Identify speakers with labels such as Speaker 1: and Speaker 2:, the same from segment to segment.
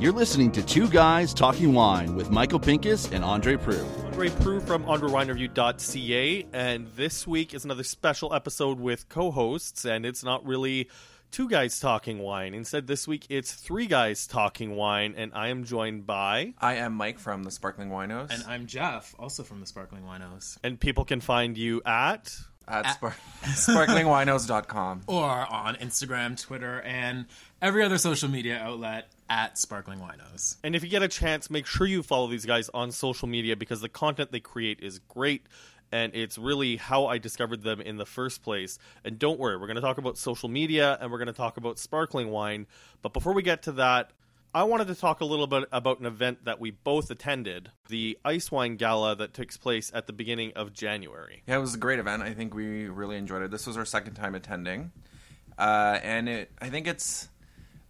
Speaker 1: You're listening to Two Guys Talking Wine with Michael Pincus and Andre Proulx.
Speaker 2: Andre Proulx from AndreWineReview.ca, and this week is another special episode with co-hosts, and it's not really two guys talking wine. Instead, this week it's three guys talking wine, and I am joined by,
Speaker 3: I am Mike from the Sparkling Winos.
Speaker 4: And I'm Jeff, also from the Sparkling Winos.
Speaker 2: and people can find you at.
Speaker 3: at spar- sparklingwinos.com.
Speaker 4: Or on Instagram, Twitter, and every other social media outlet at Sparkling Winos.
Speaker 2: And if you get a chance, make sure you follow these guys on social media because the content they create is great. And it's really how I discovered them in the first place. And don't worry, we're going to talk about social media and we're going to talk about sparkling wine. But before we get to that, I wanted to talk a little bit about an event that we both attended the Ice Wine Gala that takes place at the beginning of January.
Speaker 3: Yeah, it was a great event. I think we really enjoyed it. This was our second time attending. Uh, and it, I think it's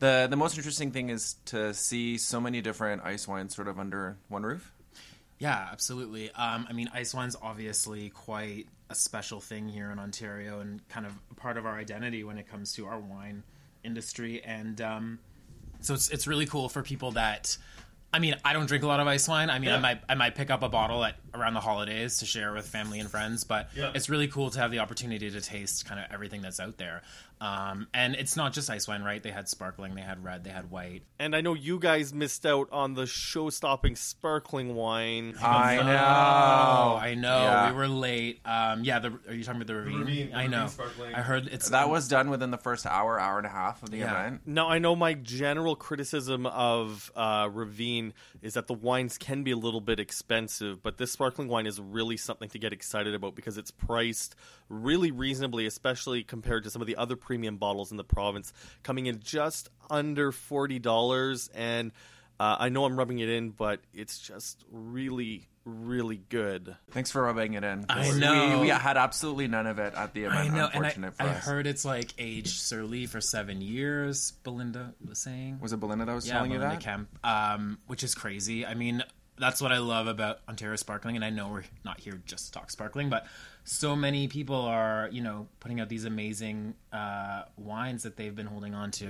Speaker 3: the the most interesting thing is to see so many different ice wines sort of under one roof.
Speaker 4: Yeah, absolutely. Um, I mean, ice wine's obviously quite a special thing here in Ontario and kind of part of our identity when it comes to our wine industry. And um, so it's it's really cool for people that. I mean, I don't drink a lot of ice wine. I mean, I might I might pick up a bottle at around the holidays to share with family and friends, but
Speaker 2: Yeah.
Speaker 4: it's really cool to have the opportunity to taste kind of everything that's out there. Um, and it's not just ice wine, right? They had sparkling, they had red, they had white.
Speaker 2: And I know you guys missed out on the show stopping sparkling wine.
Speaker 3: I know.
Speaker 4: Oh, I know.
Speaker 3: Yeah.
Speaker 4: We were late. Um, yeah, the, are you talking about the ravine?
Speaker 2: Ravine, the
Speaker 4: I know.
Speaker 2: Sparkling.
Speaker 4: I heard it's
Speaker 3: That was done within the first hour, hour and a half of the
Speaker 4: Yeah.
Speaker 3: event.
Speaker 2: No, I know my general criticism of uh, Ravine is that the wines can be a little bit expensive, but this sparkling wine is really something to get excited about because it's priced really reasonably, especially compared to some of the other premium bottles in the province, coming in just under $40. And uh, I know I'm rubbing it in, but it's just really, really good.
Speaker 3: Thanks for rubbing it in.
Speaker 4: I
Speaker 3: We-
Speaker 4: know.
Speaker 3: We, we had absolutely none of it at the event.
Speaker 4: I know, and I,
Speaker 3: for
Speaker 4: I heard it's like aged sur lie for seven years. Belinda was saying.
Speaker 3: Was it Belinda that was
Speaker 4: yeah,
Speaker 3: telling you
Speaker 4: Belinda
Speaker 3: that?
Speaker 4: Kemp, um, which is crazy. I mean, that's what I love about Ontario Sparkling, and I know we're not here just to talk sparkling, but so many people are, you know, putting out these amazing uh, wines that they've been holding on to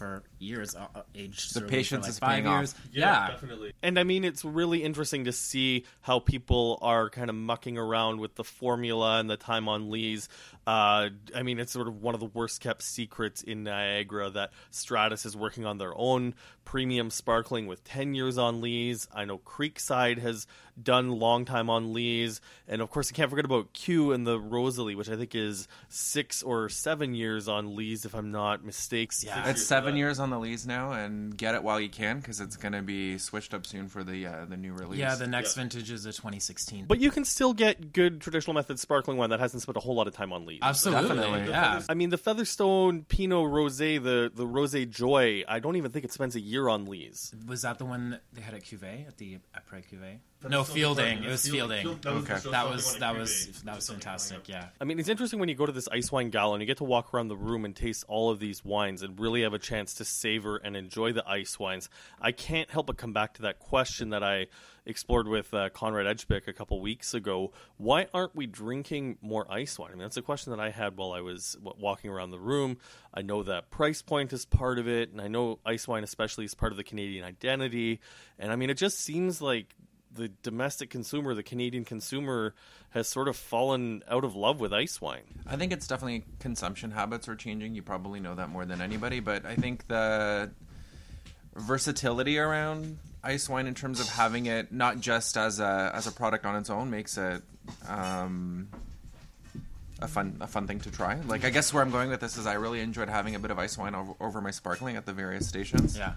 Speaker 4: for years, uh, uh, aged
Speaker 3: The patience
Speaker 4: like
Speaker 3: is
Speaker 4: five
Speaker 3: paying off.
Speaker 4: years. Yeah,
Speaker 2: definitely. And I mean, it's really interesting to see how people are kind of mucking around with the formula and the time on lees. Uh, I mean, it's sort of one of the worst kept secrets in Niagara that Stratus is working on their own premium sparkling with 10 years on lees. I know Creekside has done long time on lees. And of course, I can't forget about Kew and the Rosalie, which I think is six or seven years on lees, if I'm not mistaken.
Speaker 4: Yeah.
Speaker 3: It's seven years on the lees now, and get it while you can because it's going to be switched up soon for the uh, the new release.
Speaker 4: yeah. The next vintage is a 2016.
Speaker 2: But you can still get good traditional method sparkling wine that hasn't spent a whole lot of time on lees.
Speaker 4: absolutely,
Speaker 3: Definitely.
Speaker 4: yeah.
Speaker 2: I mean, the Featherstone Pinot Rosé, the the Rosé Joy. I don't even think it spends a year on lees.
Speaker 4: Was that the one they had at Cuvée at the après Cuvée? No, Fielding. It was Fielding.
Speaker 3: Okay.
Speaker 4: That was that was that was fantastic. Yeah.
Speaker 2: I mean, it's interesting when you go to this ice wine gala and you get to walk around the room and taste all of these wines and really have a chance to savor and enjoy the ice wines. I can't help but come back to that question that I explored with uh, Konrad Ejbich a couple weeks ago. Why aren't we drinking more ice wine? I mean, that's a question that I had while I was walking around the room. I know that price point is part of it, and I know ice wine, especially, is part of the Canadian identity. And I mean, it just seems like the domestic consumer, the Canadian consumer, has sort of fallen out of love with ice wine.
Speaker 3: I think it's definitely consumption habits are changing. You probably know that more than anybody, but I think the versatility around ice wine in terms of having it not just as a as a product on its own makes it um, a fun a fun thing to try. Like I guess where I'm going with this is I really enjoyed having a bit of ice wine over, over my sparkling at the various stations.
Speaker 4: Yeah.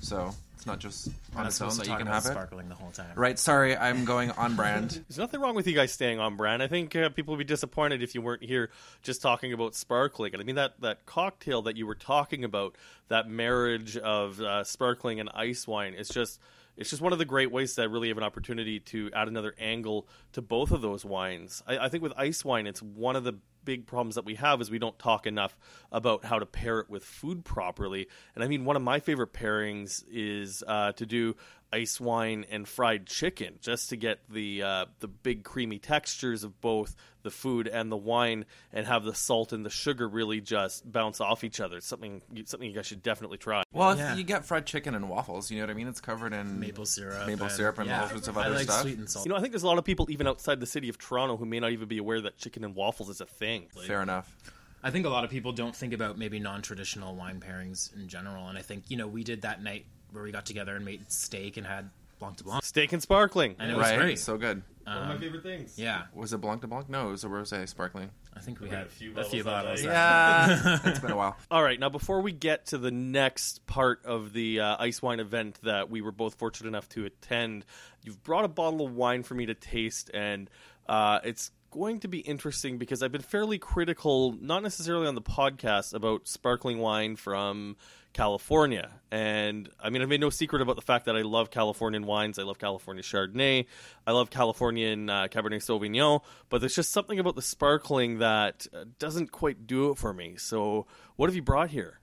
Speaker 3: So it's not just on its own that you can have it.
Speaker 4: sparkling the whole time.
Speaker 3: Right. Sorry, I'm going on brand.
Speaker 2: There's nothing wrong with you guys staying on brand. I think uh, people would be disappointed if you weren't here just talking about sparkling. And I mean that that cocktail that you were talking about, that marriage of uh, sparkling and ice wine, is just it's just one of the great ways that I really have an opportunity to add another angle to both of those wines. I, I think with ice wine, it's one of the big problems that we have is we don't talk enough about how to pair it with food properly. And I mean, one of my favorite pairings is uh, to do ice wine and fried chicken just to get the uh, the big creamy textures of both the food and the wine and have the salt and the sugar really just bounce off each other. It's something something you guys should definitely try.
Speaker 3: Well,
Speaker 4: Yeah.
Speaker 3: if you get fried chicken and waffles, you know what I mean. It's covered in
Speaker 4: Maple syrup,
Speaker 3: maple
Speaker 4: and-
Speaker 3: syrup, and
Speaker 4: yeah.
Speaker 3: all sorts of
Speaker 4: I
Speaker 3: other
Speaker 4: like
Speaker 3: stuff.
Speaker 4: sweet and salty.
Speaker 2: You know, I think there's a lot of people even outside the city of Toronto who may not even be aware that chicken and waffles is a thing. Like,
Speaker 3: Fair enough.
Speaker 4: I think a lot of people don't think about maybe non-traditional wine pairings in general, and I think you know we did that night where we got together and made steak and had Blanc de Blanc,
Speaker 2: Steak and sparkling.
Speaker 4: and it was
Speaker 3: right?
Speaker 4: great.
Speaker 3: So good.
Speaker 2: One of my favorite things.
Speaker 4: yeah,
Speaker 3: Was it Blanc de Blanc? No, it was a rosé sparkling.
Speaker 4: I think we
Speaker 2: had
Speaker 4: had
Speaker 2: a few bottles.
Speaker 4: a few
Speaker 2: bottles
Speaker 4: bottles.
Speaker 3: Yeah, it's been a while.
Speaker 2: All right, now before we get to the next part of the uh, ice wine event that we were both fortunate enough to attend, you've brought a bottle of wine for me to taste, and uh, it's going to be interesting because I've been fairly critical, not necessarily on the podcast, about sparkling wine from California. And I mean, I've made no secret about the fact that I love Californian wines. I love California Chardonnay. I love Californian uh, Cabernet Sauvignon. But there's just something about the sparkling that uh, doesn't quite do it for me. So, what have you brought here?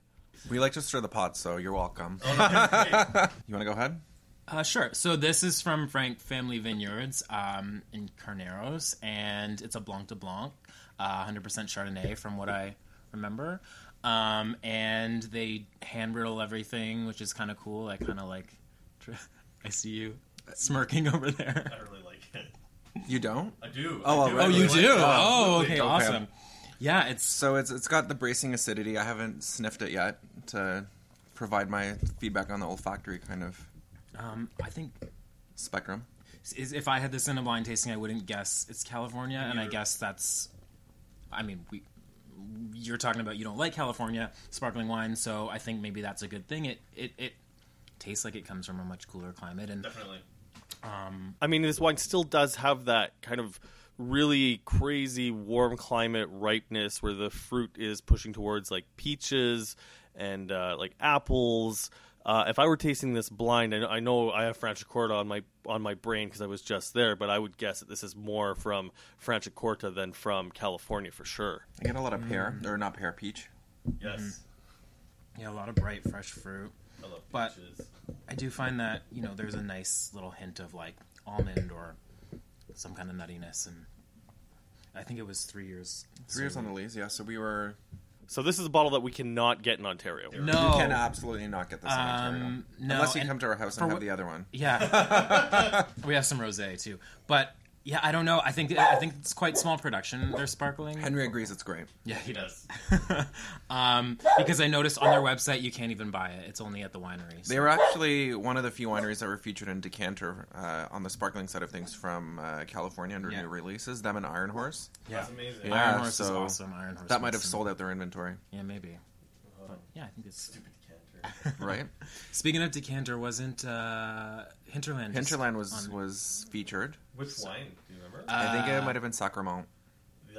Speaker 3: We like to stir the pot, so you're welcome. you want to go ahead?
Speaker 4: Uh, sure. So this is from Frank Family Vineyards um, in Carneros, and it's a Blanc de Blanc, uh, 100% Chardonnay, from what I remember. Um, and they hand riddle everything, which is kind of cool. I kind of like. I see you smirking over there.
Speaker 2: I really like it.
Speaker 3: You don't?
Speaker 2: I do.
Speaker 3: Oh,
Speaker 2: I do.
Speaker 3: already.
Speaker 4: Oh, you
Speaker 3: Really?
Speaker 4: do?
Speaker 3: Oh,
Speaker 4: Oh, okay,
Speaker 3: Okay.
Speaker 4: awesome. Yeah, it's
Speaker 3: So it's it's got the bracing acidity. I haven't sniffed it yet to provide my feedback on the olfactory kind of
Speaker 4: um, I think
Speaker 3: spectrum.
Speaker 4: is, if I had this in a blind tasting, I wouldn't guess it's California, and I guess that's. I mean, we. You're talking about you don't like California sparkling wine, so I think maybe that's a good thing. It it, it tastes like it comes from a much cooler climate, and
Speaker 2: Definitely. I mean, this wine still does have that kind of really crazy warm climate ripeness where the fruit is pushing towards like peaches and uh, like apples. Uh, if I were tasting this blind, I know, I know I have Franciacorta on my on my brain because I was just there, but I would guess that this is more from Franciacorta than from California for sure.
Speaker 3: I get a lot of pear, or not pear, peach.
Speaker 2: Yes,
Speaker 4: yeah, a lot of bright fresh fruit.
Speaker 2: I love
Speaker 4: But- I do find that you know there's a nice little hint of like almond or some kind of nuttiness, and I think it was three years.
Speaker 3: Three years on the lees, yeah. So we were.
Speaker 2: So this is a bottle that we cannot get in Ontario.
Speaker 4: No,
Speaker 3: You can absolutely not get this in Ontario.
Speaker 4: Um, no,
Speaker 3: Unless you
Speaker 4: and
Speaker 3: come to our house
Speaker 4: for
Speaker 3: and have the other one.
Speaker 4: Yeah, we have some rosé too, but yeah, I don't know. I think I think it's quite small production. They're sparkling.
Speaker 3: Henry agrees it's great.
Speaker 4: Yeah, he does. um, because I noticed on their website you can't even buy it. It's only at the winery. so-
Speaker 3: They were actually one of the few wineries that were featured in Decanter uh, on the sparkling side of things from uh, California under
Speaker 4: Yeah.
Speaker 3: new releases. Them and Iron Horse.
Speaker 4: yeah.
Speaker 2: amazing.
Speaker 3: Yeah,
Speaker 4: Iron Horse is awesome. Iron Horse
Speaker 3: That might have sold out their inventory,
Speaker 4: Yeah, maybe. But yeah, I think it's.
Speaker 3: Right?
Speaker 4: Speaking of decanter, wasn't uh, Hinterland?
Speaker 3: Hinterland was
Speaker 4: on-
Speaker 3: was featured.
Speaker 2: Which wine? Do you remember?
Speaker 3: I think it
Speaker 4: Uh,
Speaker 3: might have been Sacrament.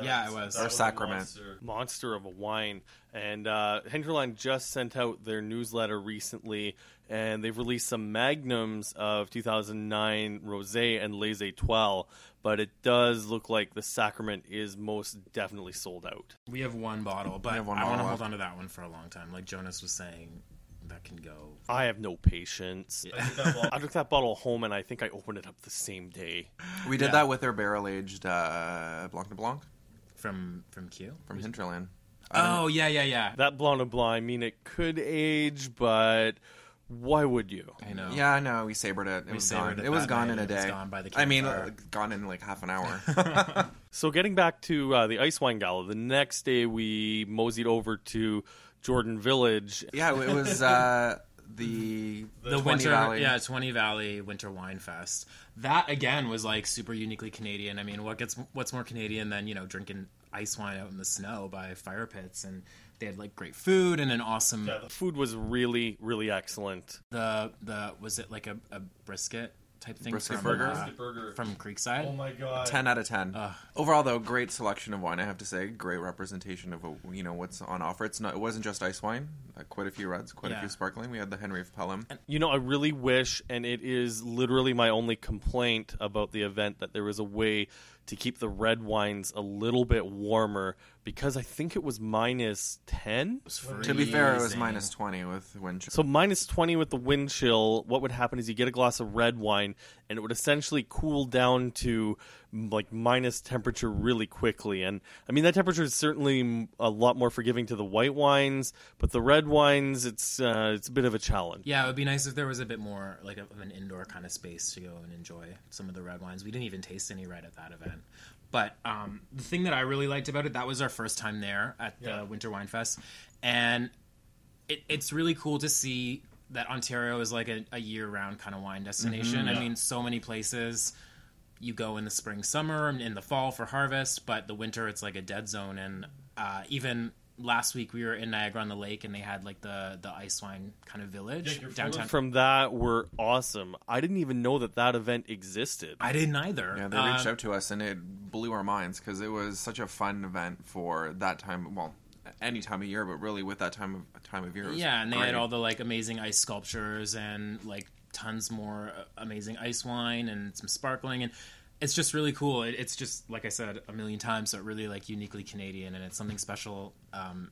Speaker 4: Yeah, it was.
Speaker 3: Or
Speaker 2: a
Speaker 3: Sacrament.
Speaker 2: Monster, monster of a wine. And uh, Hinterland just sent out their newsletter recently, and they've released some magnums of 2009 Rosé and Les Etoiles. But it does look like the Sacrament is most definitely sold out.
Speaker 4: We have one bottle, but
Speaker 3: have one
Speaker 4: I want to hold on to that one for a long time. Like Jonas was saying, that can go.
Speaker 2: I have no patience. I took that bottle home, and I think I opened it up the same day.
Speaker 3: We did
Speaker 4: Yeah.
Speaker 3: that with our barrel aged uh, Blanc de Blanc
Speaker 4: From from Kew.
Speaker 3: from Hinterland.
Speaker 4: Oh yeah, yeah, yeah.
Speaker 2: That Blanc de Blanc, I mean, it could age, but why would you?
Speaker 4: I know.
Speaker 3: Yeah, I know. We sabered it. It was gone.
Speaker 4: it
Speaker 3: It was gone
Speaker 4: night,
Speaker 3: in a
Speaker 4: and it was
Speaker 3: day.
Speaker 4: gone by the
Speaker 3: I mean,
Speaker 4: campfire.
Speaker 3: uh, gone in like half an hour.
Speaker 2: So getting back to uh, the Ice Wine Gala, the next day we moseyed over to Jordan Village.
Speaker 3: yeah, it was uh, the
Speaker 4: the
Speaker 3: 20
Speaker 4: winter
Speaker 3: Valley.
Speaker 4: yeah 20 valley winter wine fest that again was like super uniquely canadian i mean what gets what's more canadian than you know drinking ice wine out in the snow by fire pits and they had like great food and an awesome
Speaker 2: The food was really, really excellent.
Speaker 4: the the was it like a, a brisket type thing
Speaker 3: Brisket
Speaker 4: from,
Speaker 3: burger?
Speaker 4: uh,
Speaker 2: Brisket burger.
Speaker 4: from creekside Oh
Speaker 2: my god!
Speaker 3: 10 out of 10 overall though great selection of wine i have to say great representation of uh, you know what's on offer it's not it wasn't just ice wine uh, quite a few reds quite a
Speaker 4: Yeah.
Speaker 3: few sparkling we had the henry of pelham
Speaker 2: You know, I really wish, and it is literally my only complaint about the event, that there was a way to keep the red wines a little bit warmer because I think it was minus 10.
Speaker 3: To be fair, it was minus 20 with wind chill.
Speaker 2: So minus 20 with the wind chill, what would happen is you get a glass of red wine and it would essentially cool down to like minus temperature really quickly. And I mean that temperature is certainly a lot more forgiving to the white wines, but the red wines it's uh, it's a bit of a challenge.
Speaker 4: Yeah, it would be nice if there was a bit more like of an indoor kind of space to go and enjoy some of the red wines. We didn't even taste any red at that event. But um, the thing that I really liked about it, that was our first time there at the Winter Wine Fest, and it, it's really cool to see that Ontario is like a, a year-round kind of wine destination. I mean, so many places you go in the spring, summer, and in the fall for harvest, but the winter it's like a dead zone. And uh, even last week we were in Niagara on the Lake, and they had like the the ice wine kind of village downtown.
Speaker 2: From that were awesome. I didn't even know that that event existed.
Speaker 4: I didn't either.
Speaker 3: Yeah, they reached
Speaker 4: Um,
Speaker 3: out to us and it blew our minds because it was such a fun event for that time. Well, any time of year, but really with that time of time of year. It was
Speaker 4: Yeah, and they
Speaker 3: great.
Speaker 4: had all the like amazing ice sculptures and like tons more uh, amazing ice wine and some sparkling and it's just really cool. It, it's just like I said a million times, so really like uniquely Canadian and it's something special. Um,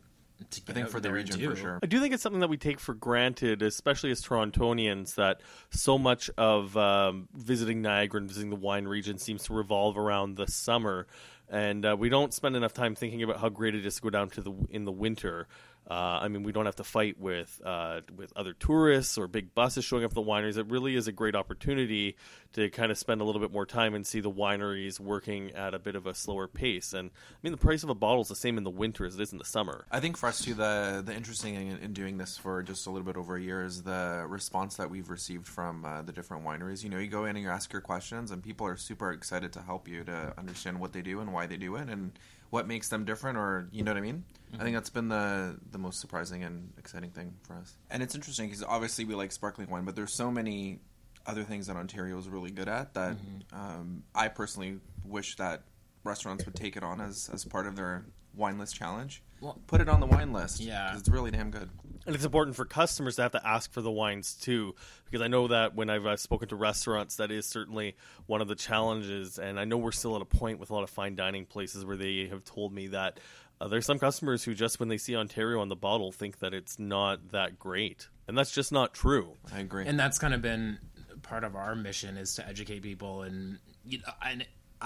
Speaker 4: to get
Speaker 3: I think
Speaker 4: out
Speaker 3: for the region
Speaker 4: do.
Speaker 3: for sure.
Speaker 2: I do think it's something that we take for granted, especially as Torontonians, that so much of um, visiting Niagara and visiting the wine region seems to revolve around the summer, and uh, we don't spend enough time thinking about how great it is to go down to the in the winter. Uh, I mean, we don't have to fight with uh, with other tourists or big buses showing up at the wineries. It really is a great opportunity to kind of spend a little bit more time and see the wineries working at a bit of a slower pace. And I mean, the price of a bottle is the same in the winter as it is in the summer.
Speaker 3: I think for us too, the the interesting in, in doing this for just a little bit over a year is the response that we've received from uh, the different wineries. You know, you go in and you ask your questions, and people are super excited to help you to understand what they do and why they do it, and what makes them different, or you know what I mean. I think that's been the the most surprising and exciting thing for us. And it's interesting because obviously we like sparkling wine, but there's so many other things that Ontario is really good at that um, I personally wish that restaurants would take it on as as part of their wine list challenge.
Speaker 4: Well-
Speaker 3: Put it on the wine list.
Speaker 4: Yeah,
Speaker 3: it's really damn good.
Speaker 2: And it's important for customers to have to ask for the wines too, because I know that when I've uh, spoken to restaurants, that is certainly one of the challenges. And I know we're still at a point with a lot of fine dining places where they have told me that uh, there's some customers who just when they see Ontario on the bottle think that it's not that great, and that's just not true.
Speaker 3: I agree.
Speaker 4: and that's kind of been part of our mission is to educate people and you know, and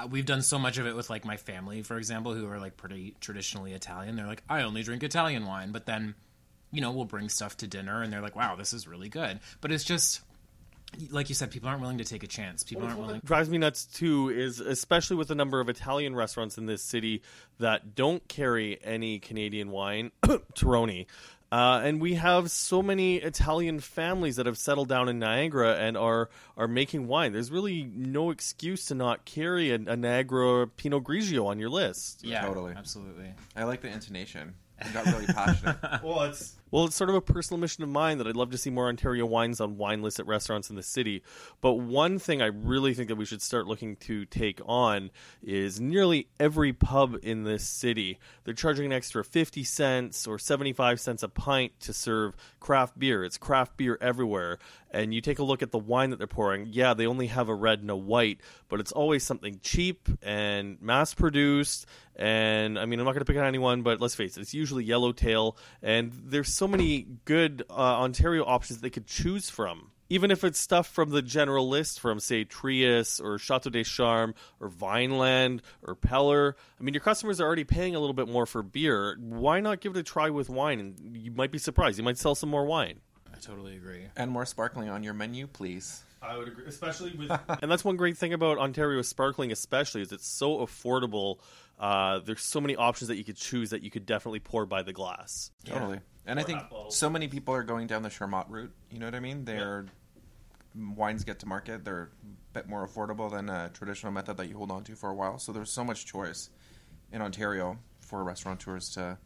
Speaker 4: we've done so much of it with like my family for example who are like pretty traditionally italian they're like i only drink italian wine but then you know we'll bring stuff to dinner and they're like wow this is really good but it's just like you said people aren't willing to take a chance people aren't willing
Speaker 2: drives me nuts too is especially with the number of Italian restaurants in this city that don't carry any Canadian wine, Toroni. Uh, and we have so many Italian families that have settled down in Niagara and are are making wine. There's really no excuse to not carry a, a Niagara Pinot Grigio on your list.
Speaker 4: yeah
Speaker 3: Totally.
Speaker 4: absolutely
Speaker 3: I like the intonation. You got really passionate.
Speaker 2: Well, it's well, it's sort of a personal mission of mine that I'd love to see more Ontario wines on wine lists at restaurants in the city. But one thing I really think that we should start looking to take on is nearly every pub in this city. They're charging an extra 50 cents or 75 cents a pint to serve craft beer. It's craft beer everywhere. And you take a look at the wine that they're pouring. Yeah, they only have a red and a white, but it's always something cheap and mass produced. And I mean, I'm not going to pick on anyone, but let's face it, it's usually Yellowtail. And there's so many good uh, Ontario options they could choose from. Even if it's stuff from the general list from, say, Trius or Chateau des Charmes or Vineland or Peller. I mean, your customers are already paying a little bit more for beer. Why not give it a try with wine? And you might be surprised. You might sell some more wine.
Speaker 4: i totally agree
Speaker 3: and more sparkling on your menu, please.
Speaker 2: I would agree, especially with. and that's one great thing about Ontario sparkling, especially, is it's so affordable. Uh, there's so many options that you could choose that you could definitely pour by the glass.
Speaker 3: Totally. And I think so many people are going down the Charmat route. You know what I mean? Their wines get to market. They're a bit more affordable than a traditional method that you hold on to for a while. So there's so much choice in Ontario for restaurateurs to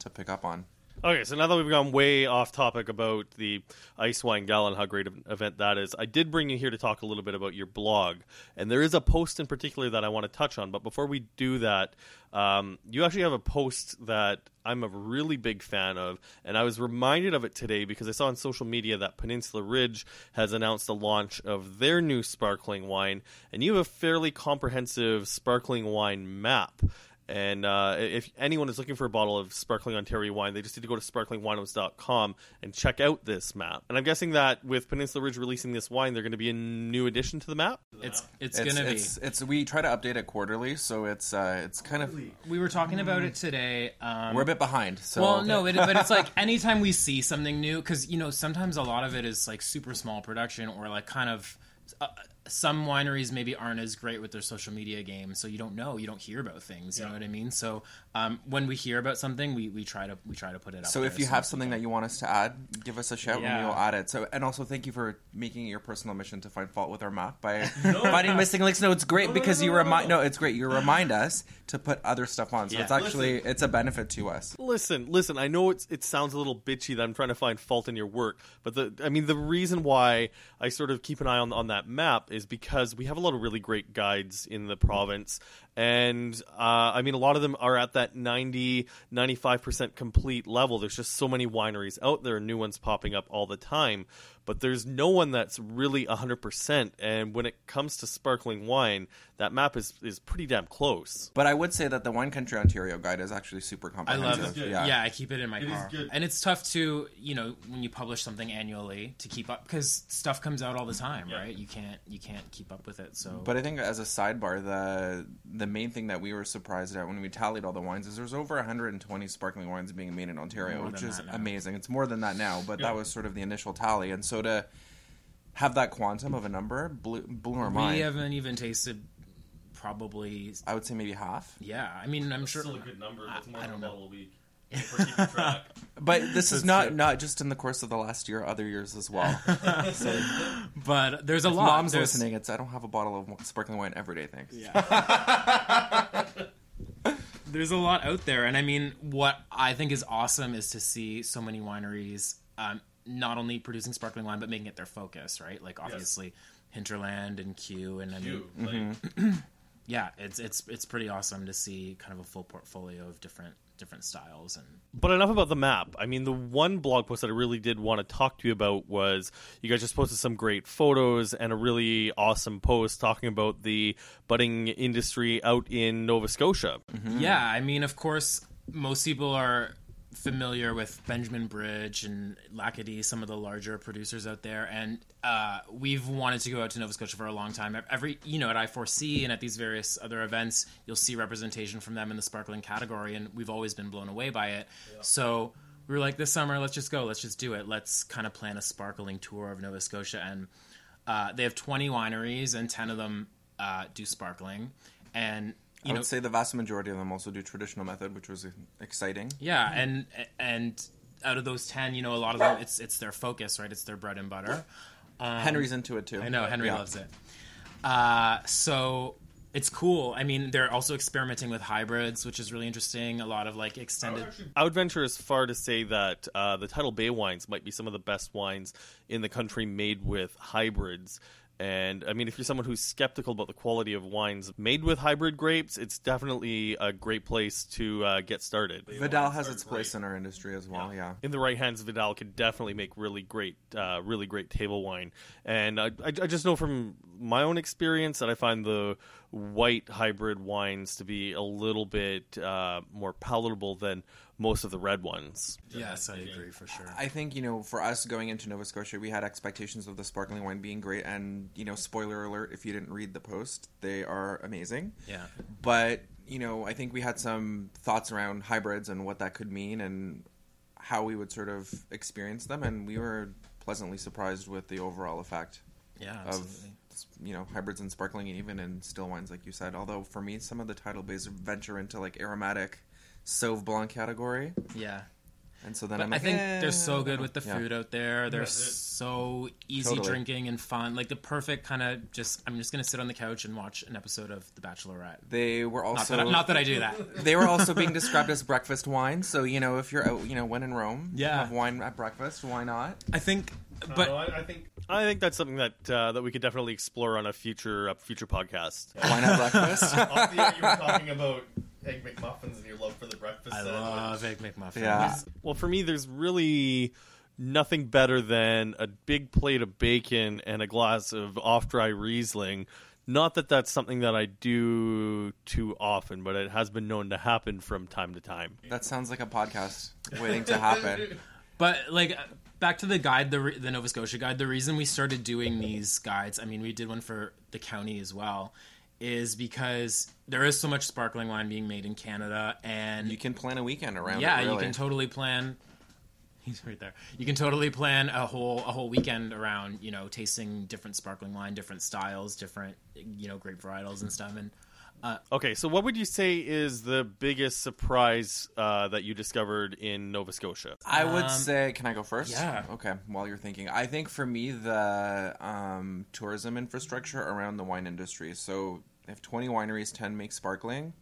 Speaker 3: to pick up on.
Speaker 2: Okay, so now that we've gone way off topic about the Ice Wine Gala and how great an event that is, I did bring you here to talk a little bit about your blog. And there is a post in particular that I want to touch on. But before we do that, um, you actually have a post that I'm a really big fan of. And I was reminded of it today because I saw on social media that Peninsula Ridge has announced the launch of their new sparkling wine. And you have a fairly comprehensive sparkling wine map. And uh, if anyone is looking for a bottle of sparkling Ontario wine, they just need to go to sparklingwinos.com and check out this map. And I'm guessing that with Peninsula Ridge releasing this wine, they're going to be a new addition to the map.
Speaker 4: It's it's,
Speaker 3: It's,
Speaker 4: gonna
Speaker 3: it's, it's we try to update it quarterly, so it's uh, it's kind of.
Speaker 4: We were talking about it today. Um,
Speaker 3: we're a bit behind. So
Speaker 4: well, no, it, but it's like anytime we see something new, because you know sometimes a lot of it is like super small production or like kind of. Uh, some wineries maybe aren't as great with their social media game, so you don't know, you don't hear about things. You know what I mean? So um, when we hear about something, we, we try to we try to put it up.
Speaker 3: So
Speaker 4: there
Speaker 3: if you
Speaker 4: as
Speaker 3: have
Speaker 4: soon as we
Speaker 3: something that you want us to add, give us a shout and we'll add it. So and also thank you for making it your personal mission to find fault with our map by finding missing links. No, it's great because you remind. No, it's great. You remind us to put other stuff on. So
Speaker 4: Yeah.
Speaker 3: it's actually it's a benefit to us.
Speaker 2: Listen, listen. I know it's it sounds a little bitchy that I'm trying to find fault in your work, but the I mean the reason why I sort of keep an eye on on that map is because we have a lot of really great guides in the province, and uh, I mean a lot of them are at that 90 95 percent complete level. There's just so many wineries out there, new ones popping up all the time. But there's no one that's really 100%. And when it comes to sparkling wine, that map is, is pretty damn close.
Speaker 3: But I would say that the Wine Country Ontario guide is actually super comprehensive.
Speaker 4: I
Speaker 3: comprehensive.
Speaker 4: love it.
Speaker 3: Yeah.
Speaker 4: Yeah. I keep it in my car. And it's tough to, you know, when you publish something annually to keep up because stuff comes out all the time, right? You can't you can't keep up with it. So
Speaker 3: But I think as a sidebar, the the main thing that we were surprised at when we tallied all the wines is there's over 120 sparkling wines being made in Ontario,
Speaker 4: More
Speaker 3: which is amazing. It's more than that now, but that was sort of the initial tally, and so to have that quantum of a number blew, blew our
Speaker 4: we
Speaker 3: mind.
Speaker 4: haven't even tasted probably
Speaker 3: I would say maybe half.
Speaker 4: yeah. I mean, I'm sure Still a
Speaker 2: good number.
Speaker 4: That's more I than a don't know. bottle
Speaker 2: a week. Track.
Speaker 3: But this is
Speaker 4: That's
Speaker 3: not
Speaker 4: true.
Speaker 3: not just in the course of the last year, other years as well. so
Speaker 4: but there's a
Speaker 3: if
Speaker 4: lot.
Speaker 3: mom's
Speaker 4: There's-
Speaker 3: listening. It's I don't have a bottle of sparkling wine every day. Thanks. Yeah.
Speaker 4: there's a lot out there and i mean what i think is awesome is to see so many wineries um, not only producing sparkling wine but making it their focus right like obviously hinterland and Kew and i mean mm-hmm. yeah it's it's it's pretty awesome to see kind of a full portfolio of different different styles and
Speaker 2: But enough about the map. I mean, the one blog post that I really did want to talk to you about was you guys just posted some great photos and a really awesome post talking about the budding industry out in Nova Scotia. Mm-hmm.
Speaker 4: Yeah, I mean, of course, most people are familiar with Benjamin Bridge and L'Acadie, some of the larger producers out there, and uh, we've wanted to go out to Nova Scotia for a long time. Every, you know, at I4C and at these various other events, you'll see representation from them in the sparkling category, and we've always been blown away by it. So we were like, this summer, let's just go, let's just do it. Let's kind of plan a sparkling tour of Nova Scotia, and uh, they have 20 wineries, and 10 of them uh, do sparkling, and you
Speaker 3: I
Speaker 4: know,
Speaker 3: would say the vast majority of them also do traditional method, which was exciting.
Speaker 4: Yeah, and and out of those ten, you know, a lot of them, it's it's their focus, right? It's their bread and butter.
Speaker 3: Henry's into it too.
Speaker 4: Um, I know Henry
Speaker 3: Yeah.
Speaker 4: loves it. Uh, so it's cool. I mean, they're also experimenting with hybrids, which is really interesting. A lot of like extended.
Speaker 2: I would venture as far to say that uh, the Tidal Bay wines might be some of the best wines in the country made with hybrids. And I mean, if you're someone who's skeptical about the quality of wines made with hybrid grapes, it's definitely a great place to uh, get started.
Speaker 3: Vidal has its place in our industry as well. Yeah.
Speaker 2: in the right hands, Vidal could definitely make really great, uh, really great table wine. And I, I, I just know from my own experience that I find the white hybrid wines to be a little bit uh, more palatable than most of the red ones.
Speaker 4: Yes, I agree for sure.
Speaker 3: I think you know, for us going into Nova Scotia, we had expectations of the sparkling wine being great, and you know, spoiler alert: if you didn't read the post, they are amazing.
Speaker 4: Yeah.
Speaker 3: But you know, I think we had some thoughts around hybrids and what that could mean, and how we would sort of experience them, and we were pleasantly surprised with the overall effect
Speaker 4: Yeah,
Speaker 3: of
Speaker 4: absolutely.
Speaker 3: you know hybrids and sparkling, and even in still wines, like you said. Although for me, some of the Tidal Bays venture into like aromatic Sauve Blanc category.
Speaker 4: Yeah.
Speaker 3: And so then
Speaker 4: But
Speaker 3: I'm
Speaker 4: I think
Speaker 3: eh,
Speaker 4: they're so good with the
Speaker 3: don't. Yeah.
Speaker 4: food out there. They're
Speaker 2: Yeah,
Speaker 4: so easy
Speaker 3: Totally.
Speaker 4: drinking and fun. Like the perfect kind of just. I'm just gonna sit on the couch and watch an episode of The Bachelorette.
Speaker 3: They were
Speaker 4: Not
Speaker 3: also
Speaker 4: that, I, not that I do that.
Speaker 3: they were also being described as breakfast wine. So you know, if you're out, you know, when in Rome,
Speaker 4: Yeah.
Speaker 3: have wine at breakfast. Why not?
Speaker 4: I think,
Speaker 2: But
Speaker 4: but
Speaker 2: I, think I think that's something that uh, that we could definitely explore on a future a future podcast.
Speaker 3: Wine at breakfast.
Speaker 2: Off the air, you were talking about egg McMuffins and your love for the breakfast
Speaker 4: I
Speaker 2: sandwich.
Speaker 4: love egg McMuffins.
Speaker 3: Yeah.
Speaker 2: Well, for me, there's really nothing better than a big plate of bacon and a glass of off-dry Riesling. Not that that's something that I do too often, but it has been known to happen from time to time.
Speaker 3: that sounds like a podcast waiting to happen.
Speaker 4: But like back to the guide, the the Nova Scotia guide. The reason we started doing these guides, I mean, we did one for the county as well, is because there is so much sparkling wine being made in Canada, and
Speaker 3: You can plan a weekend around
Speaker 4: yeah,
Speaker 3: it. Really.
Speaker 4: you can totally plan. He's right there. You can totally plan a whole a whole weekend around you know tasting different sparkling wine, different styles, different you know grape varietals and stuff. And
Speaker 2: Okay, so what would you say is the biggest surprise uh, that you discovered in Nova Scotia?
Speaker 3: I would
Speaker 4: Um,
Speaker 3: say, can I go first?
Speaker 4: yeah.
Speaker 3: Okay. While you're thinking, I think for me the um, tourism infrastructure around the wine industry. So if 20 wineries, 10 make sparkling.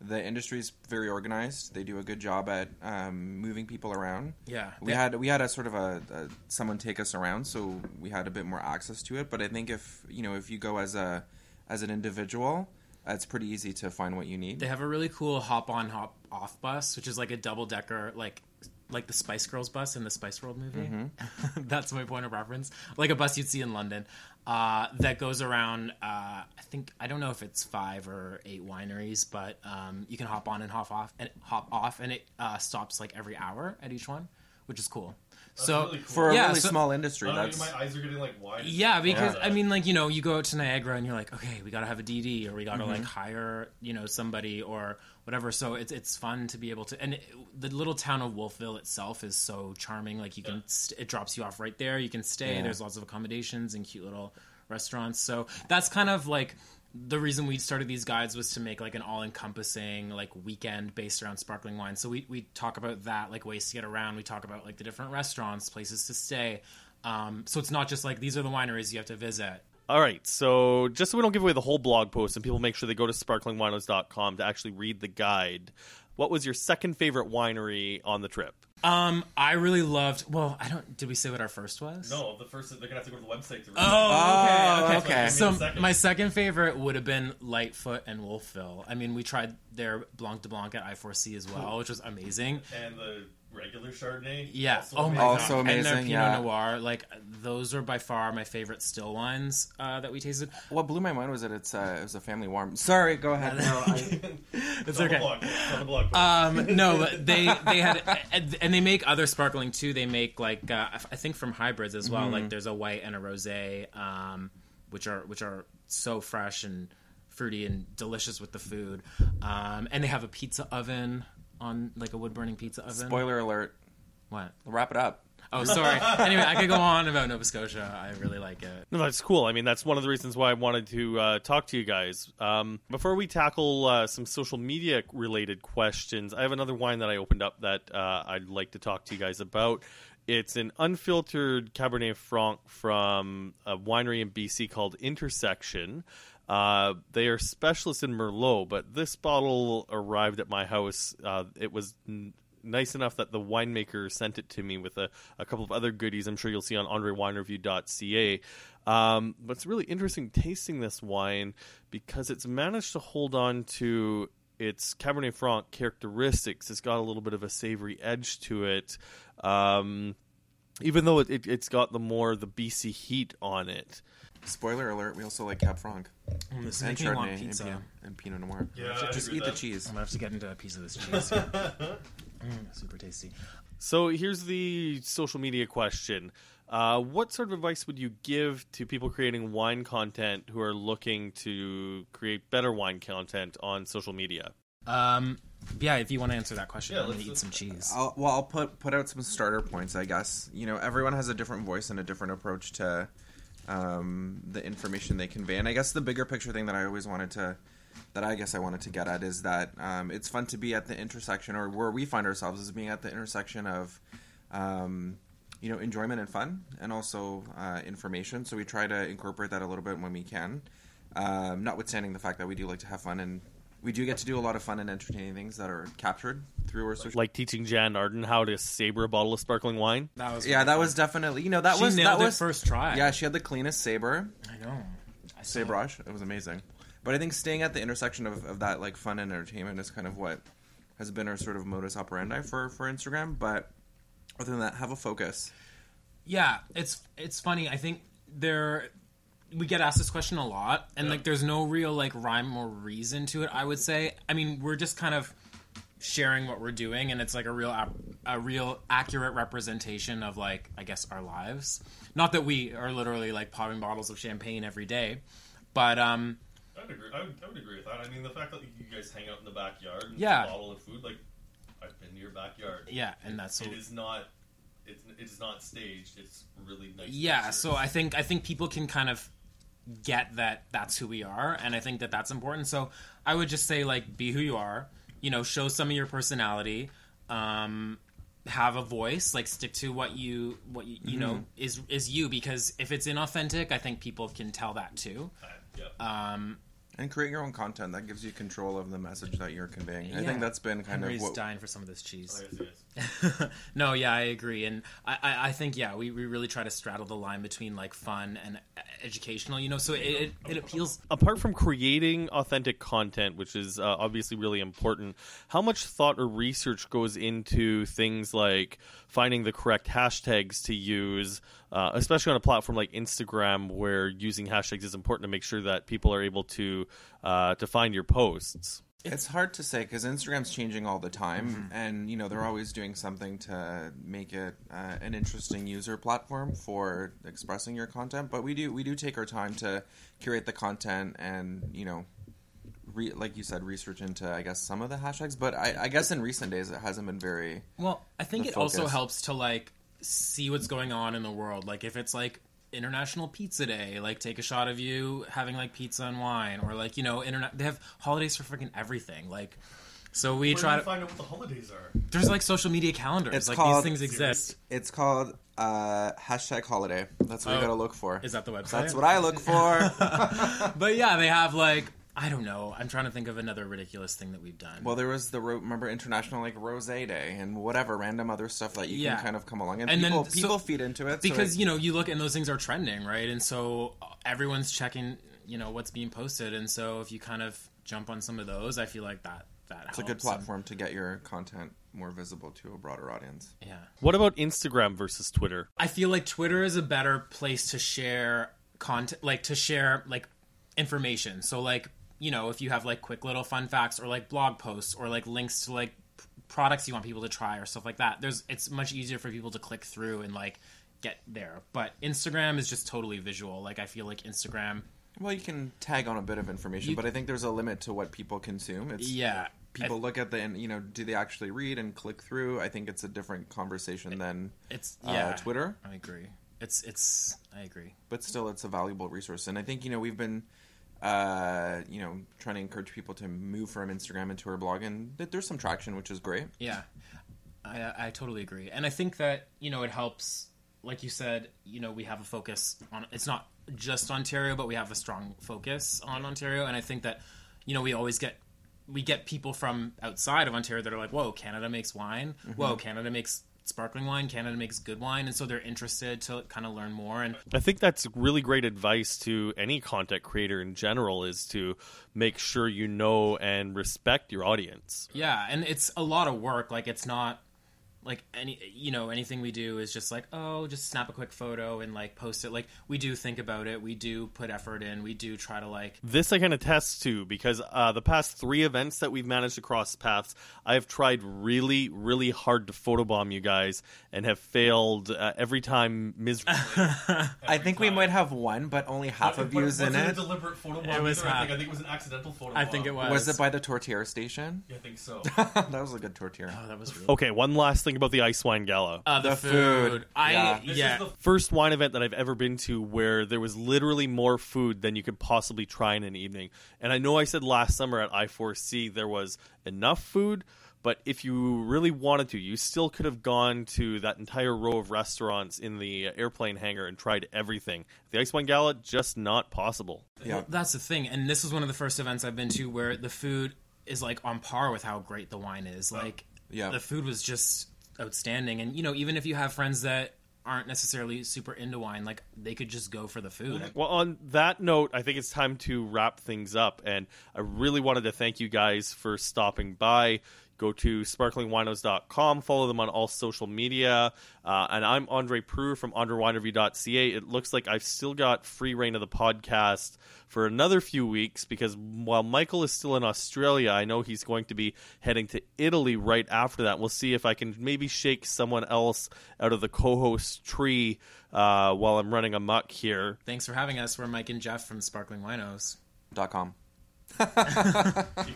Speaker 3: The industry is very organized. They do a good job at um, moving people around.
Speaker 4: yeah,
Speaker 3: We had we had a sort of a, a someone take us around, so we had a bit more access to it. But I think if you know if you go as a as an individual, it's pretty easy to find what you need.
Speaker 4: They have a really cool hop on hop off bus, which is like a double decker, like like the Spice Girls bus in the Spice World movie. That's my point of reference. Like a bus you'd see in London uh, that goes around. Uh, I think I don't know if it's five or eight wineries, but um, you can hop on and hop off and hop off, and it uh, stops like every hour at each one, which is cool. so
Speaker 2: really cool.
Speaker 3: for a
Speaker 4: Yeah,
Speaker 3: really
Speaker 4: so-
Speaker 3: small industry,
Speaker 2: Uh,
Speaker 3: that's
Speaker 2: my eyes are getting like wide.
Speaker 4: Yeah, because
Speaker 2: Yeah.
Speaker 4: I mean, like you know, you go out to Niagara and you're like, okay, we gotta have a DD or we gotta like hire you know somebody or whatever. So it's it's fun to be able to. And it, the little town of Wolfville itself is so charming. Like you can, st- it drops you off right there. You can stay.
Speaker 3: Yeah.
Speaker 4: There's lots of accommodations and cute little restaurants. So that's kind of like the reason we started these guides was to make like an all-encompassing like weekend based around sparkling wine. So we we talk about that like ways to get around. We talk about like the different restaurants, places to stay. Um, so it's not just like these are the wineries you have to visit.
Speaker 2: All right, so just so we don't give away the whole blog post and people make sure they go to sparklingwinos.com to actually read the guide, what was your second favorite winery on the trip?
Speaker 4: Um, I really loved. Well, I don't. Did we say what our first was?
Speaker 2: No, the first they're gonna have to go to the website to read.
Speaker 4: Oh, okay,
Speaker 3: Oh, okay.
Speaker 4: So
Speaker 2: Give me a second.
Speaker 4: my second favorite would have been Lightfoot and Wolfville. I mean, we tried their Blanc de Blanc at I4C as well, which was amazing.
Speaker 2: and the regular Chardonnay.
Speaker 4: Yeah.
Speaker 2: also
Speaker 4: oh my
Speaker 2: amazing.
Speaker 4: god.
Speaker 3: Also
Speaker 4: And their Pinot
Speaker 3: yeah.
Speaker 4: Noir, like those are by far my favorite still wines uh, that we tasted.
Speaker 3: what blew my mind was that it's uh, it was a family warm. Sorry, go ahead. No, I,
Speaker 4: It's okay.
Speaker 2: blog post, the blog.
Speaker 4: Um, no, but they they had and- and they make other sparkling too. They make like uh, I think from hybrids as well. Like there's a white and a rosé, um, which are which are so fresh and fruity and delicious with the food. Um, and they have a pizza oven on like a wood burning pizza oven.
Speaker 3: spoiler alert.
Speaker 4: What?
Speaker 3: Wrap it up.
Speaker 4: Oh, sorry. anyway, I could go on about Nova Scotia. I really like it.
Speaker 2: No, that's cool. I mean, that's one of the reasons why I wanted to uh, talk to you guys. Um, before we tackle uh, some social media related questions, I have another wine that I opened up that uh, I'd like to talk to you guys about. It's an unfiltered Cabernet Franc from a winery in BC called Intersection. Uh, they are specialists in Merlot, but this bottle arrived at my house. Uh, it was nice enough that the winemaker sent it to me with a, a couple of other goodies. I'm sure you'll see on AndreWineReview.ca. Um, but it's really interesting tasting this wine because it's managed to hold on to its Cabernet Franc characteristics. It's got a little bit of a savory edge to it. Um, even though it, it, it's got the more the BC heat on it.
Speaker 3: Spoiler alert. We also like Cab Franc
Speaker 4: Mm, this is
Speaker 3: and
Speaker 4: making me want
Speaker 3: Chardonnay and
Speaker 4: pizza.
Speaker 3: Pinot, and Pinot Noir.
Speaker 2: Yeah, I
Speaker 3: just
Speaker 2: agree
Speaker 3: eat
Speaker 2: with
Speaker 3: the
Speaker 2: that.
Speaker 3: cheese.
Speaker 4: I'm gonna have to get into a piece of this cheese. mm, super tasty.
Speaker 2: So here's the social media question. Uh, what sort of advice would you give to people creating wine content who are looking to create better wine content on social media?
Speaker 4: Um, yeah, if you want to answer that question,
Speaker 2: Yeah,
Speaker 4: I'm gonna
Speaker 2: let's-
Speaker 4: eat some cheese.
Speaker 3: I'll, well, I'll put put out some starter points, I guess. You know, everyone has a different voice and a different approach to um, the information they convey. And I guess the bigger picture thing that I always wanted to that I guess I wanted to get at is that um, it's fun to be at the intersection, or where we find ourselves is being at the intersection of, um, you know, enjoyment and fun, and also uh, information. So we try to incorporate that a little bit when we can, um, notwithstanding the fact that we do like to have fun and. We do get to do a lot of fun and entertaining things that are captured through our social.
Speaker 2: Like teaching Jann Arden how to saber a bottle of sparkling wine.
Speaker 4: That was
Speaker 3: yeah, that
Speaker 4: fun.
Speaker 3: was definitely you know that
Speaker 4: She
Speaker 3: was
Speaker 4: nailed
Speaker 3: that
Speaker 4: it
Speaker 3: was
Speaker 4: first try.
Speaker 3: Yeah, she had the cleanest saber.
Speaker 4: I know. I saw it.
Speaker 3: Sabrage. It was amazing. But I think staying at the intersection of, of that like fun and entertainment is kind of what has been our sort of modus operandi for, for Instagram. But other than that, have a focus.
Speaker 4: Yeah, it's it's funny. I think there we get asked this question a lot, and like there's no real like rhyme or reason to it. I would say. I mean, we're just kind of sharing what we're doing, and it's like a real a real accurate representation of like I guess our lives. Not that we are literally like popping bottles of champagne every day, but um,
Speaker 2: I would agree. I would, I would agree with that. I mean, the fact that you guys hang out in the backyard and
Speaker 4: Yeah.
Speaker 2: a bottle of food, like I've been to your backyard.
Speaker 4: yeah, and that's so
Speaker 2: It is not. It's it is not staged. It's really nice.
Speaker 4: yeah
Speaker 2: pictures.
Speaker 4: so i think i think people can kind of get that that's who we are and i think that that's important so i would just say like be who you are you know show some of your personality um have a voice like stick to what you what you, you know is is you because if it's inauthentic i think people can tell that too
Speaker 2: Uh, yeah.
Speaker 4: um
Speaker 3: And create your own content that gives you control of the message that you're conveying. I think that's been kind
Speaker 4: Henry's
Speaker 3: of what.
Speaker 4: dying for some of this cheese
Speaker 2: Oh, yes, yes.
Speaker 4: no, yeah, I agree, and I, I, I think yeah, we, we really try to straddle the line between like fun and educational, you know. So it, it, it appeals.
Speaker 2: apart from creating authentic content, which is uh, obviously really important, how much thought or research goes into things like finding the correct hashtags to use, uh, especially on a platform like Instagram, where using hashtags is important to make sure that people are able to uh, to find your posts.
Speaker 3: It's hard to say because Instagram's changing all the time,
Speaker 4: Mm-hmm.
Speaker 3: and you know they're always doing something to make it uh, an interesting user platform for expressing your content. But we do we do take our time to curate the content and you know, re- like you said, research into I guess some of the hashtags. But I, I guess in recent days it hasn't been very.
Speaker 4: Well, I think it also helps to like see what's going on in the world. Like if it's like International Pizza Day, like take a shot of you having like pizza and wine, or like you know, internet. They have holidays for freaking everything. Like, so we try to.
Speaker 2: find out what the holidays are.
Speaker 4: There's like social media calendars.
Speaker 3: It's
Speaker 4: like
Speaker 3: called-
Speaker 4: these things exist.
Speaker 3: It's called uh, hashtag holiday. That's what you
Speaker 4: Oh.
Speaker 3: gotta look for.
Speaker 4: Is that the website?
Speaker 3: That's what I look for.
Speaker 4: But yeah, they have like I don't know. I'm trying to think of another ridiculous thing that we've done.
Speaker 3: Well, there was the ro- remember international like rose day and whatever random other stuff that you
Speaker 4: Yeah.
Speaker 3: can kind of come along and,
Speaker 4: And then-
Speaker 3: people
Speaker 4: so-
Speaker 3: people feed into it so
Speaker 4: because
Speaker 3: it-
Speaker 4: you know you look and those things are trending, right? And so uh, everyone's checking, you know, what's being posted. And so if you kind of jump on some of those, I feel like that that
Speaker 3: it's a good platform to get your content more visible to a broader audience.
Speaker 4: Yeah,
Speaker 2: What about Instagram versus Twitter?
Speaker 4: I feel like Twitter is a better place to share content, like to share like information. So like you know if you have like quick little fun facts or like blog posts or like links to like p- products you want people to try or stuff like that. There's it's much easier for people to click through and like get there. But Instagram is just totally visual. Like I feel like Instagram.
Speaker 3: Well, you can tag on a bit of information,
Speaker 4: You-
Speaker 3: but I think there's a limit to what people consume. It's
Speaker 4: Yeah,
Speaker 3: people look at the and you know do they actually read and click through? I think it's a different conversation than
Speaker 4: It's
Speaker 3: uh,
Speaker 4: yeah.
Speaker 3: Twitter.
Speaker 4: I agree. It's it's I agree.
Speaker 3: but still it's a valuable resource and i think you know we've been uh, you know trying to encourage people to move from instagram into our blog and th- there's some traction which is great
Speaker 4: Yeah, I I totally agree, and I think that you know it helps. Like you said, you know we have a focus on. It's not just Ontario, but we have a strong focus on Ontario, and I think that you know we always get we get people from outside of Ontario that are like, "Whoa, Canada makes wine. Whoa, Canada makes." Sparkling wine, Canada makes good wine, and so they're interested to kind of learn more. And
Speaker 2: I think that's really great advice to any content creator in general is to make sure you know and respect your audience.
Speaker 4: Yeah, and it's a lot of work. Like it's not like any you know anything we do is just like oh just snap a quick photo and like post it. Like we do think about it. We do put effort in. We do try to like
Speaker 2: This I can attest to because uh, the past three events that we've managed to cross paths, I have tried really, really hard to photobomb you guys and have failed uh, every time miserably.
Speaker 3: i think we might have one but only half of views in it
Speaker 2: deliberate photobomb
Speaker 4: It was either. I think- I
Speaker 2: think it was an accidental photobomb.
Speaker 4: I think it was.
Speaker 3: was it by the tortilla station
Speaker 2: I think so.
Speaker 3: that was a good tortilla
Speaker 4: Oh, that was really
Speaker 2: Okay, one last thing something about the Ice Wine Gala.
Speaker 4: Uh, the,
Speaker 3: The
Speaker 4: food.
Speaker 3: food.
Speaker 4: I
Speaker 3: Yeah.
Speaker 4: yeah.
Speaker 2: This is the first wine event that I've ever been to where there was literally more food than you could possibly try in an evening. And I know I said last summer at I4C there was enough food, but if you really wanted to, you still could have gone to that entire row of restaurants in the airplane hangar and tried everything. The Ice Wine Gala, just not possible.
Speaker 3: Yeah.
Speaker 4: Well, that's the thing, and this was one of the first events I've been to where the food is like on par with how great the wine is. Like,
Speaker 3: Yeah.
Speaker 4: the food was just outstanding, and you know, even if you have friends that aren't necessarily super into wine, like they could just go for the food.
Speaker 2: Well, on that note, I think it's time to wrap things up. And I really wanted to thank you guys for stopping by. Go to sparklingwinos.com, follow them on all social media. Uh, and I'm Andre Proulx from AndreWineReview.ca. It looks like I've still got free reign of the podcast for another few weeks because while Michael is still in Australia, I know he's going to be heading to Italy right after that. We'll see if I can maybe shake someone else out of the co host tree uh, while I'm running amok here.
Speaker 4: Thanks for having us. We're Mike and Jeff from Sparkling Winos.
Speaker 3: Dot com.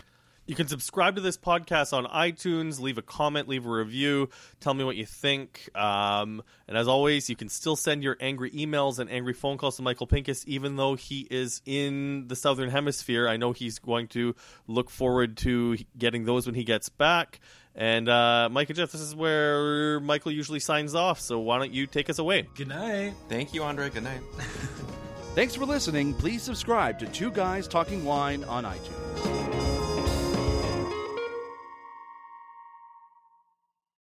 Speaker 2: You can subscribe to this podcast on iTunes, leave a comment, leave a review, tell me what you think. Um, and as always, you can still send your angry emails and angry phone calls to Michael Pincus, even though he is in the Southern Hemisphere. I know he's going to look forward to getting those when he gets back. And uh, Mike and Jeff, this is where Michael usually signs off. So why don't you take us away?
Speaker 4: Good night.
Speaker 3: Thank you, Andre. Good night.
Speaker 1: Thanks for listening. Please subscribe to Two Guys Talking Wine on iTunes.